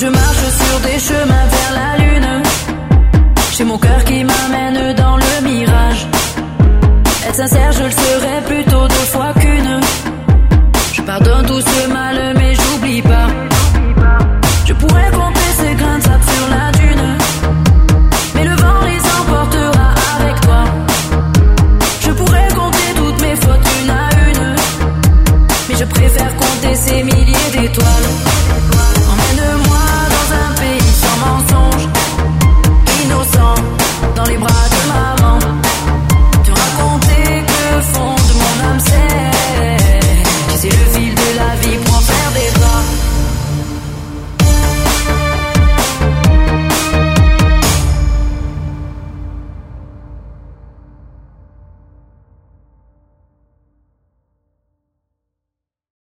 je marche sur des chemins vers la lune. J'ai mon cœur qui m'amène dans le mirage. Être sincère, je le serai plutôt deux fois qu'une. Je pardonne tout ce mal, mais j'oublie pas. Je pourrais compter ces grains de sable sur la dune. Mais le vent les emportera avec toi. Je pourrais compter toutes mes fautes une à une. Mais je préfère compter ces milliers d'étoiles.